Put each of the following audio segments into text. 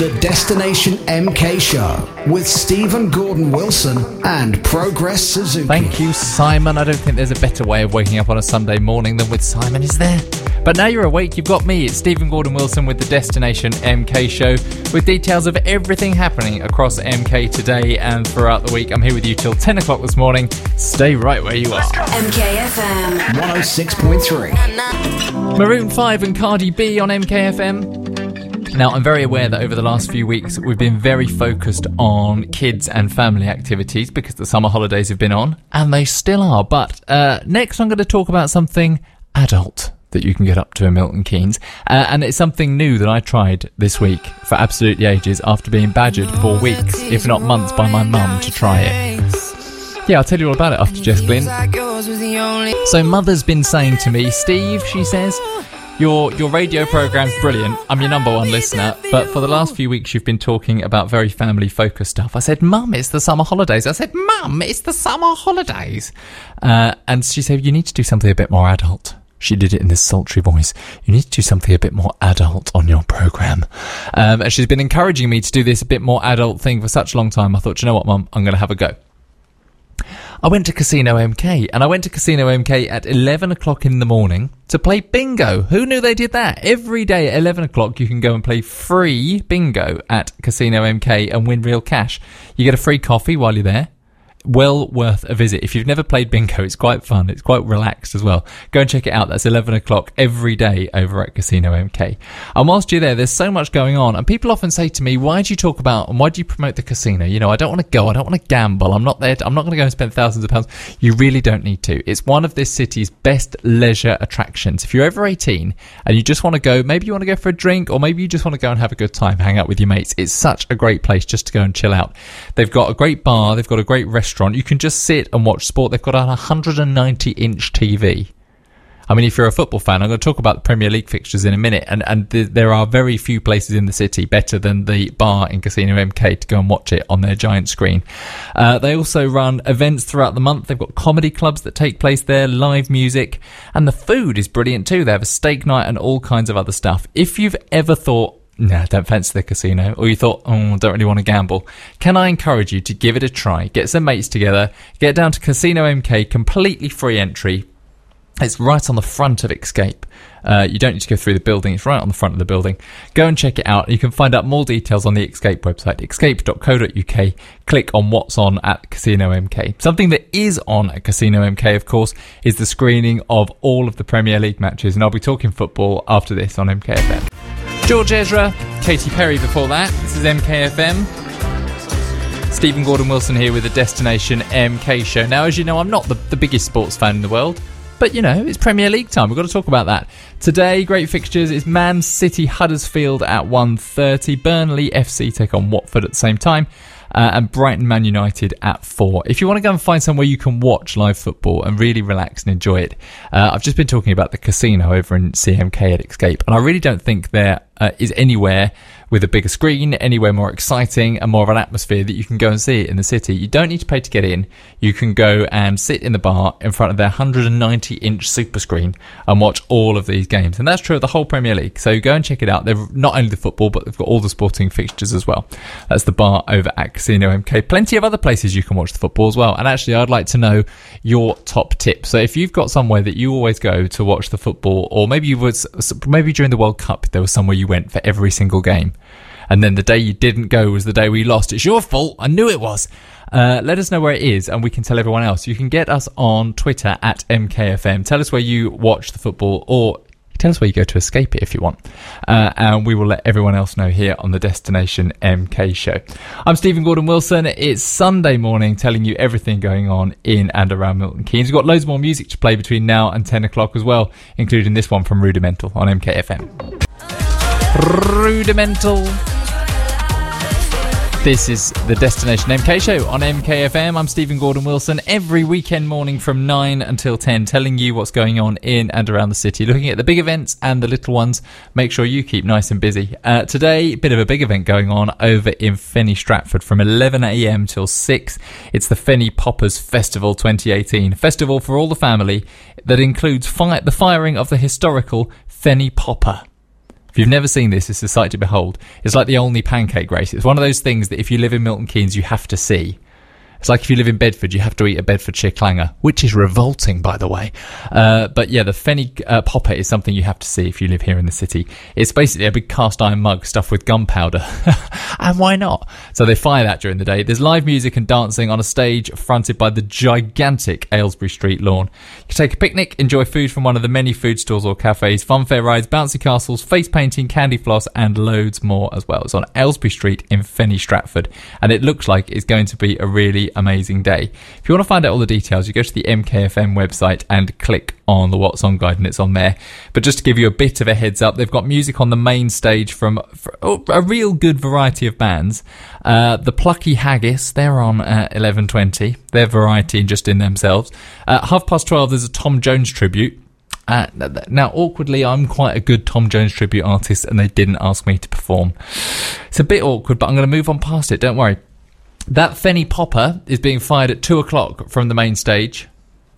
The Destination MK Show with Stephen Gordon Wilson and Progress Suzuki. Thank you, Simon. I don't think there's a better way of waking up on a Sunday morning than with Simon, is there? But now you're awake, you've got me. It's Stephen Gordon Wilson with the Destination MK Show with details of everything happening across MK today and throughout the week. I'm here with you till 10 o'clock this morning. Stay right where you are. MKFM 106.3. Maroon 5 and Cardi B on MKFM. Now, I'm very aware that over the last few weeks we've been very focused on kids and family activities because the summer holidays have been on, and they still are. But uh, next, I'm going to talk about something adult that you can get up to in Milton Keynes. Uh, and it's something new that I tried this week for absolutely ages after being badgered for weeks, if not months, by my mum to try it. Yeah, I'll tell you all about it after Jess Glynne. So, Mother's been saying to me, Steve, she says, your your radio program's brilliant. I'm your number one listener, but for the last few weeks you've been talking about very family focused stuff. I said, "Mum, it's the summer holidays." I said, "Mum, it's the summer holidays," uh, and she said, "You need to do something a bit more adult." She did it in this sultry voice. You need to do something a bit more adult on your program. Um, and she's been encouraging me to do this a bit more adult thing for such a long time. I thought, you know what, Mum, I'm going to have a go. I went to Casino MK, and I went to Casino MK at 11 o'clock in the morning to play bingo. Who knew they did that? Every day at 11 o'clock, you can go and play free bingo at Casino MK and win real cash. You get a free coffee while you're there well worth a visit. If you've never played bingo, it's quite fun. It's quite relaxed as well. Go and check it out. That's 11 o'clock every day over at Casino MK. And whilst you're there, there's so much going on. And people often say to me, why do you talk about and why do you promote the casino? You know, I don't want to go. I don't want to gamble. I'm not there. To, I'm not going to go and spend thousands of pounds. You really don't need to. It's one of this city's best leisure attractions. If you're over 18 and you just want to go, maybe you want to go for a drink or maybe you just want to go and have a good time, hang out with your mates. It's such a great place just to go and chill out. They've got a great bar. They've got a great restaurant restaurant, you can just sit and watch sport. They've got a 190 inch TV. I mean, if you're a football fan, I'm going to talk about the Premier League fixtures in a minute, and and th- there are very few places in the city better than the bar in Casino MK to go and watch it on their giant screen. Uh, they also run events throughout the month. They've got comedy clubs that take place there, live music, and the food is brilliant too. They have a steak night and all kinds of other stuff. If you've ever thought nah, don't fancy the casino, or you thought, oh, don't really want to gamble, can I encourage you to give it a try? Get some mates together, get down to Casino MK, completely free entry. It's right on the front of Xscape. Uh, you don't need to go through the building, it's right on the front of the building. Go and check it out. You can find out more details on the Xscape website, xscape.co.uk. Click on what's on at Casino MK. Something that is on at Casino MK, of course, is the screening of all of the Premier League matches, and I'll be talking football after this on MKFM. George Ezra, Katy Perry before that. This is MKFM. Stephen Gordon Wilson here with the Destination MK show. Now, as you know, I'm not the, the biggest sports fan in the world, but you know, it's Premier League time. We've got to talk about that. Today, great fixtures. It's Man City Huddersfield at 1.30. Burnley FC take on Watford at the same time uh, and Brighton Man United at four. If you want to go and find somewhere you can watch live football and really relax and enjoy it, uh, I've just been talking about the casino over in CMK at Xscape, and I really don't think there uh, is anywhere with a bigger screen, anywhere more exciting and more of an atmosphere that you can go and see in the city. You don't need to pay to get in. You can go and sit in the bar in front of their 190 inch super screen and watch all of these games. And that's true of the whole Premier League. So go and check it out. They've not only the football, but they've got all the sporting fixtures as well. That's the bar over at Casino MK. Plenty of other places you can watch the football as well. And actually, I'd like to know your top tip. So if you've got somewhere that you always go to watch the football, or maybe you was maybe during the World Cup there was somewhere you went for every single game and then the day you didn't go was the day we lost. It's your fault. I knew it was. Uh, let us know where it is and we can tell everyone else. You can get us on Twitter at MKFM. Tell us where you watch the football or tell us where you go to escape it if you want. Uh, and we will let everyone else know here on the Destination MK show. I'm Stephen Gordon Wilson. It's Sunday morning telling you everything going on in and around Milton Keynes. We've got loads more music to play between now and 10 o'clock as well, including this one from Rudimental on MKFM. Rudimental. This is the Destination MK show on MKFM. I'm Stephen Gordon Wilson. Every weekend morning from 9 until 10, telling you what's going on in and around the city, looking at the big events and the little ones. Make sure you keep nice and busy. Uh, today, bit of a big event going on over in Fenny Stratford from 11am till 6. It's the Fenny Poppers Festival 2018. Festival for all the family that includes fi- the firing of the historical Fenny Popper. If you've never seen this, it's a sight to behold. It's like the Olney pancake race. It's one of those things that if you live in Milton Keynes, you have to see. It's like if you live in Bedford, you have to eat a Bedfordshire clanger, which is revolting, by the way. Uh, but yeah, the Fenny uh, Popper is something you have to see if you live here in the city. It's basically a big cast iron mug stuffed with gunpowder. and why not? So they fire that during the day. There's live music and dancing on a stage fronted by the gigantic Aylesbury Street lawn. You can take a picnic, enjoy food from one of the many food stores or cafes, funfair rides, bouncy castles, face painting, candy floss, and loads more as well. It's on Aylesbury Street in Fenny Stratford. And it looks like it's going to be a really amazing day. If you want to find out all the details, you go to the MKFM website and click on the What's On guide and it's on there. But just to give you a bit of a heads up, they've got music on the main stage from oh, a real good variety of bands. Uh, the Plucky Haggis, they're on at 11.20. They're variety just in themselves. Uh, half past 12, there's a Tom Jones tribute. Uh, now, awkwardly, I'm quite a good Tom Jones tribute artist, and they didn't ask me to perform. It's a bit awkward, but I'm going to move on past it. Don't worry. That Fenny Popper is being fired at two o'clock from the main stage.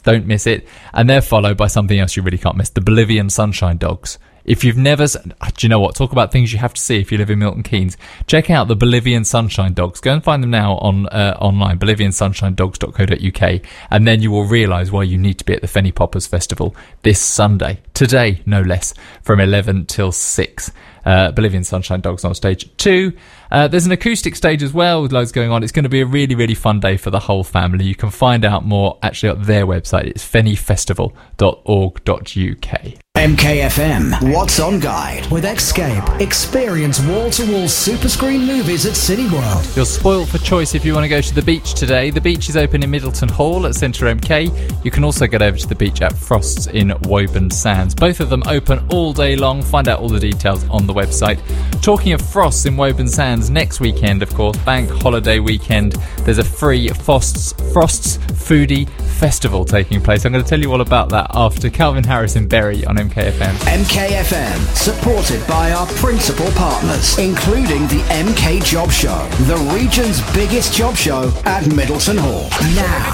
Don't miss it. And they're followed by something else you really can't miss the Bolivian Sunshine Dogs. If you've never, do you know what? Talk about things you have to see if you live in Milton Keynes. Check out the Bolivian Sunshine Dogs. Go and find them now on uh, online, boliviansunshinedogs.co.uk, and then you will realise why you need to be at the Fenny Poppers Festival this Sunday, today no less, from 11 till 6 uh, Bolivian Sunshine Dogs on stage two. Uh, there's an acoustic stage as well with loads going on. It's going to be a really, really fun day for the whole family. You can find out more actually at their website. It's fennyfestival.org.uk. MKFM What's On Guide with Xscape. Experience wall to wall super screen movies at Cineworld. You're spoiled for choice if you want to go to the beach today. The beach is open in Middleton Hall at Centre MK. You can also get over to the beach at Frost's in Woburn Sands. Both of them open all day long. Find out all the details on the website. Talking of Frost's in Woburn Sands, next weekend, of course, bank holiday weekend, there's a free Frost's, Frost's Foodie Festival taking place. I'm going to tell you all about that after Calvin Harris and Berri on MKFM. MKFM, supported by our principal partners, including the MK Job Show, the region's biggest job show at Middleton Hall. Now,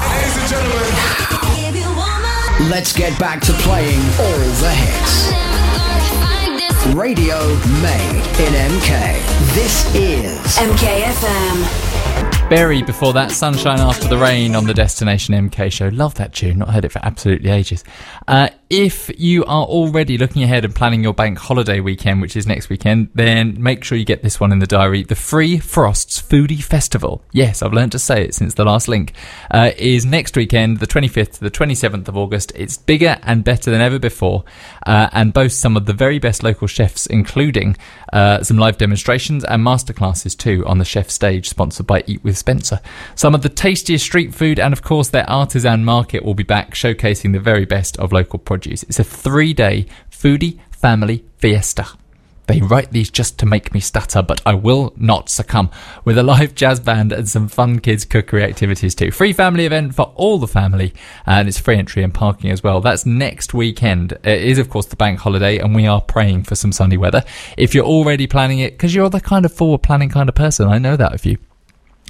let's get back to playing all the hits. Radio made in MK. This is MKFM. Berri before that, Sunshine After the Rain on the Destination MK show. Love that tune, not heard it for absolutely ages. Uh, if you are already looking ahead and planning your bank holiday weekend, which is next weekend, then make sure you get this one in the diary. The Free Frosts Foodie Festival. Yes, I've learned to say it since the last link. Uh, is next weekend, the 25th to the 27th of August. It's bigger and better than ever before, uh, and boasts some of the very best local chefs, including uh, some live demonstrations and masterclasses too on the chef stage, sponsored by Eat with Spencer. Some of the tastiest street food, and of course their artisan market will be back, showcasing the very best of local produce. It's a three day foodie family fiesta. They write these just to make me stutter, but I will not succumb. With a live jazz band and some fun kids cookery activities too. Free family event for all the family, and it's free entry and parking as well. That's next weekend. It is, of course, the bank holiday, and we are praying for some sunny weather. If you're already planning it, because you're the kind of forward planning kind of person, I know that of you.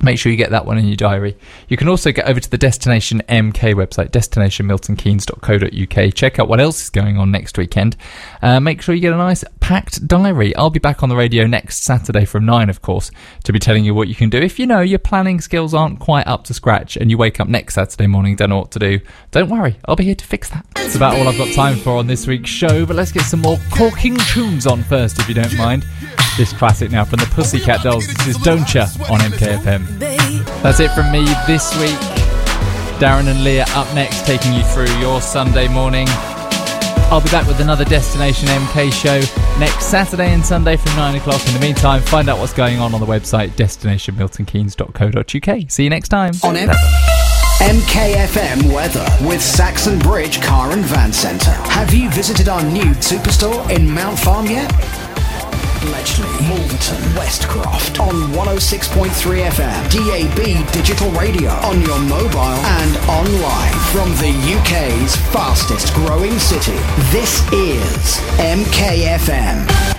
Make sure you get that one in your diary. You can also get over to the Destination MK website, destinationmiltonkeynes.co.uk. Check out what else is going on next weekend. Uh, make sure you get a nice packed diary. I'll be back on the radio next Saturday from 9, of course, to be telling you what you can do. If you know your planning skills aren't quite up to scratch and you wake up next Saturday morning, don't know what to do, don't worry. I'll be here to fix that. That's about all I've got time for on this week's show, but let's get some more corking tunes on first, if you don't mind. This classic now from the Pussycat Dolls. This is Don't Ya on MKFM. That's it from me this week. Darren and Leah up next, taking you through your Sunday morning. I'll be back with another Destination MK show next Saturday and Sunday from 9 o'clock. In the meantime, find out what's going on on the website destinationmiltonkeynes.co.uk. See you next time. On M- MKFM weather with Saxon Bridge Car and Van Centre. Have you visited our new superstore in Mount Farm yet? Bletchley, Wolverton, Westcroft. On 106.3 FM, DAB digital radio. On your mobile and online. From the UK's fastest growing city. This is MKFM.